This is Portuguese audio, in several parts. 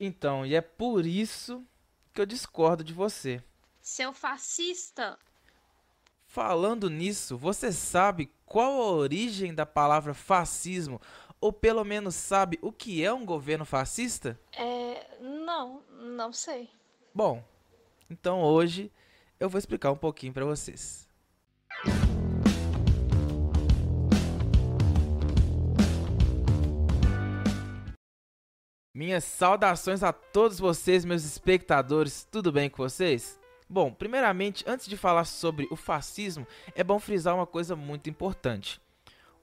Então, e é por isso que eu discordo de você. Seu fascista! Falando nisso, você sabe qual a origem da palavra fascismo? Ou pelo menos sabe o que é um governo fascista? É. Não, não sei. Bom, então hoje eu vou explicar um pouquinho para vocês. Minhas saudações a todos vocês, meus espectadores, tudo bem com vocês? Bom, primeiramente, antes de falar sobre o fascismo, é bom frisar uma coisa muito importante.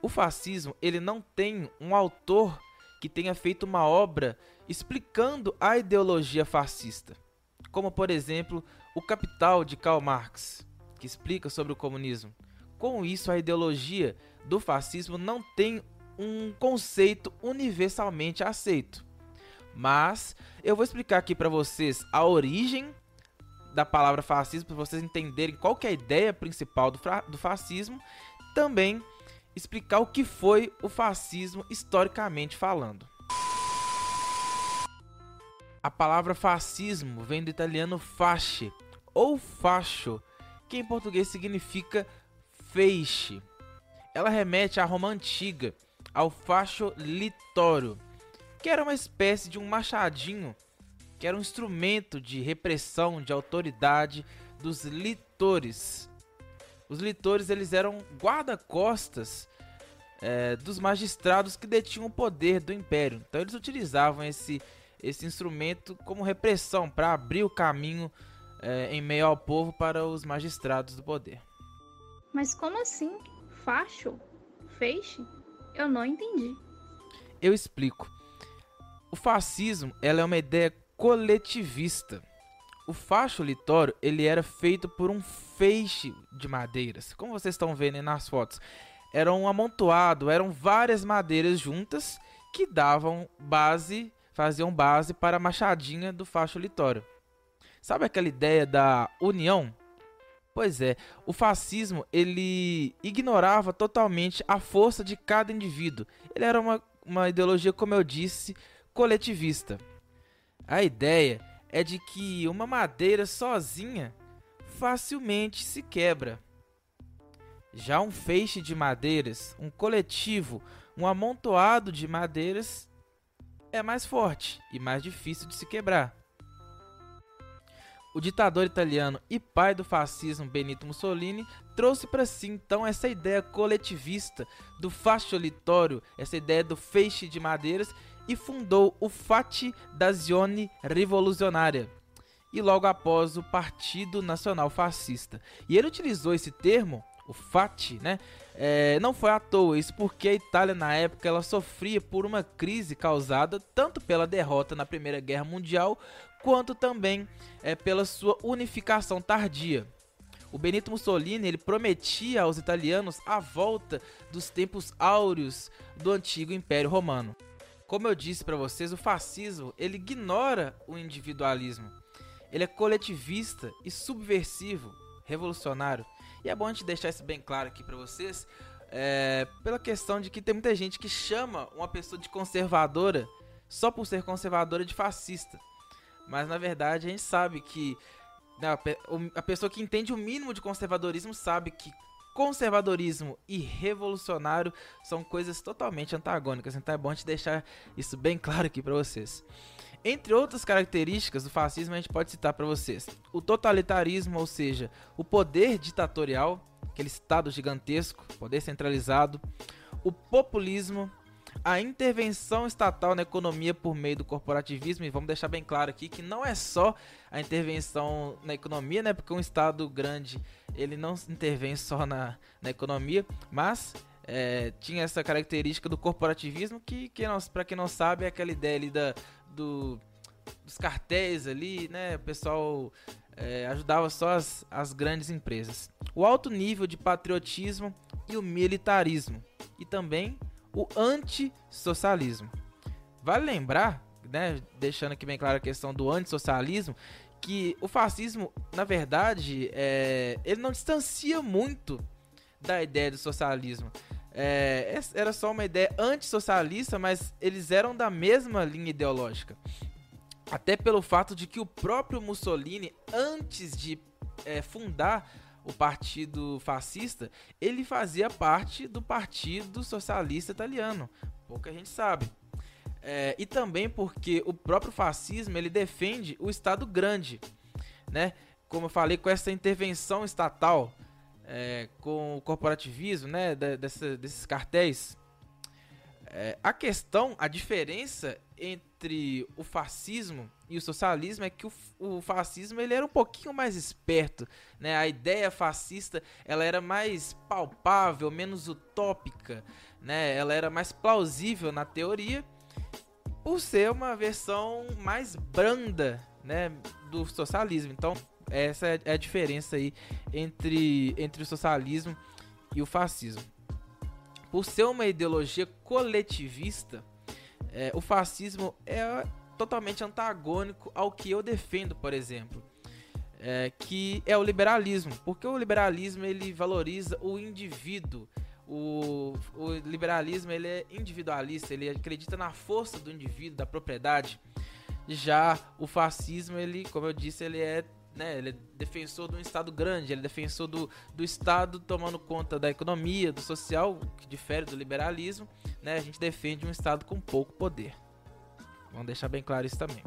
O fascismo, ele não tem um autor que tenha feito uma obra explicando a ideologia fascista, como por exemplo, O Capital de Karl Marx, que explica sobre o comunismo. Com isso, a ideologia do fascismo não tem um conceito universalmente aceito. Mas eu vou explicar aqui para vocês a origem da palavra fascismo para vocês entenderem qual que é a ideia principal do, do fascismo. Também explicar o que foi o fascismo historicamente falando. A palavra fascismo vem do italiano fasce ou fascio, que em português significa feixe. Ela remete à Roma antiga, ao fascio litório, que era uma espécie de um machadinho, que era um instrumento de repressão, de autoridade dos litores. Os litores eles eram guarda-costas é, dos magistrados que detinham o poder do império. Então eles utilizavam esse, esse instrumento como repressão para abrir o caminho é, em meio ao povo para os magistrados do poder. Mas como assim? Facho? Feixe? Eu não entendi. Eu explico. O fascismo ela é uma ideia coletivista. O facho litório ele era feito por um feixe de madeiras, como vocês estão vendo nas fotos. Era um amontoado, eram várias madeiras juntas que davam base, faziam base para a machadinha do facho litório. Sabe aquela ideia da união? Pois é, o fascismo ele ignorava totalmente a força de cada indivíduo. Ele era uma, uma ideologia, como eu disse, coletivista. A ideia é de que uma madeira sozinha facilmente se quebra. Já um feixe de madeiras, um coletivo, um amontoado de madeiras é mais forte e mais difícil de se quebrar. O ditador italiano e pai do fascismo Benito Mussolini trouxe para si então essa ideia coletivista do fasciolitório, essa ideia do feixe de madeiras e fundou o Fatti d'Azione Rivoluzionária e logo após o Partido Nacional Fascista. E ele utilizou esse termo, o Fatti, né? É, não foi à toa, isso porque a Itália na época ela sofria por uma crise causada tanto pela derrota na Primeira Guerra Mundial quanto também é, pela sua unificação tardia. O Benito Mussolini ele prometia aos italianos a volta dos tempos áureos do antigo Império Romano. Como eu disse para vocês, o fascismo ele ignora o individualismo. Ele é coletivista e subversivo, revolucionário. E é bom a gente deixar isso bem claro aqui para vocês, é, pela questão de que tem muita gente que chama uma pessoa de conservadora só por ser conservadora de fascista. Mas na verdade a gente sabe que né, a pessoa que entende o mínimo de conservadorismo sabe que conservadorismo e revolucionário são coisas totalmente antagônicas, então é bom te deixar isso bem claro aqui para vocês. Entre outras características do fascismo, a gente pode citar para vocês. O totalitarismo, ou seja, o poder ditatorial, aquele estado gigantesco, poder centralizado, o populismo, a intervenção estatal na economia por meio do corporativismo, e vamos deixar bem claro aqui que não é só a intervenção na economia, né? Porque um Estado grande ele não intervém só na, na economia, mas é, tinha essa característica do corporativismo que, que para quem não sabe, é aquela ideia ali da, do, dos cartéis ali, né? O pessoal é, ajudava só as, as grandes empresas. O alto nível de patriotismo e o militarismo. E também o antissocialismo. Vale lembrar, né, deixando aqui bem clara a questão do antissocialismo, que o fascismo, na verdade, é, ele não distancia muito da ideia do socialismo. É, era só uma ideia antissocialista, mas eles eram da mesma linha ideológica. Até pelo fato de que o próprio Mussolini, antes de é, fundar o partido fascista, ele fazia parte do Partido Socialista Italiano. Pouca gente sabe. É, e também porque o próprio fascismo ele defende o Estado grande, né? Como eu falei, com essa intervenção estatal, é, com o corporativismo, né? Dessa, desses cartéis. É, a questão, a diferença entre o fascismo e o socialismo é que o, o, fascismo ele era um pouquinho mais esperto, né? A ideia fascista ela era mais palpável, menos utópica, né? Ela era mais plausível na teoria, por ser uma versão mais branda, né, do socialismo. Então essa é a diferença aí entre entre o socialismo e o fascismo. Por ser uma ideologia coletivista, é, o fascismo é totalmente antagônico ao que eu defendo, por exemplo, é, que é o liberalismo, porque o liberalismo ele valoriza o indivíduo. O, o liberalismo ele é individualista, ele acredita na força do indivíduo, da propriedade. Já o fascismo, ele, como eu disse, ele é né, ele é defensor de um Estado grande, ele é defensor do, do Estado tomando conta da economia, do social, que difere do liberalismo. Né, a gente defende um Estado com pouco poder. Vamos deixar bem claro isso também.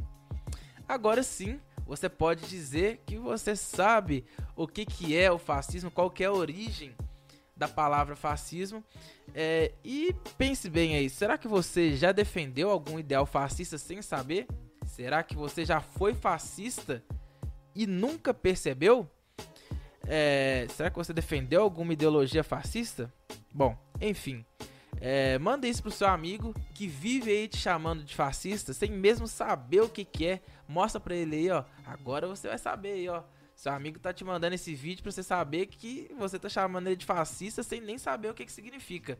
Agora sim, você pode dizer que você sabe o que, que é o fascismo, qual que é a origem da palavra fascismo. É, e pense bem aí, será que você já defendeu algum ideal fascista sem saber? Será que você já foi fascista e nunca percebeu? É, será que você defendeu alguma ideologia fascista? Bom, enfim. É, manda isso pro seu amigo que vive aí te chamando de fascista sem mesmo saber o que, que é. Mostra pra ele aí, ó. Agora você vai saber aí, ó. Seu amigo tá te mandando esse vídeo pra você saber que você tá chamando ele de fascista sem nem saber o que, que significa.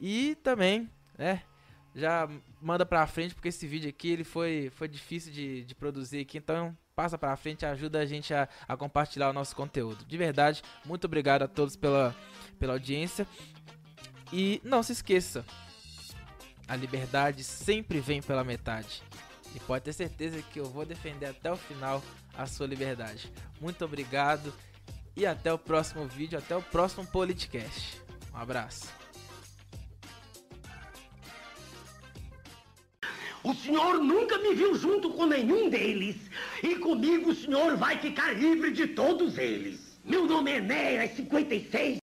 E também, né? Já manda pra frente, porque esse vídeo aqui ele foi, foi difícil de, de produzir aqui, então passa para frente, ajuda a gente a, a, compartilhar o nosso conteúdo. De verdade, muito obrigado a todos pela, pela audiência. E não se esqueça, a liberdade sempre vem pela metade. E pode ter certeza que eu vou defender até o final a sua liberdade. Muito obrigado e até o próximo vídeo, até o próximo Politicast. Um abraço. O senhor nunca me viu junto com nenhum deles. E comigo o senhor vai ficar livre de todos eles. Meu nome é Enéas 56.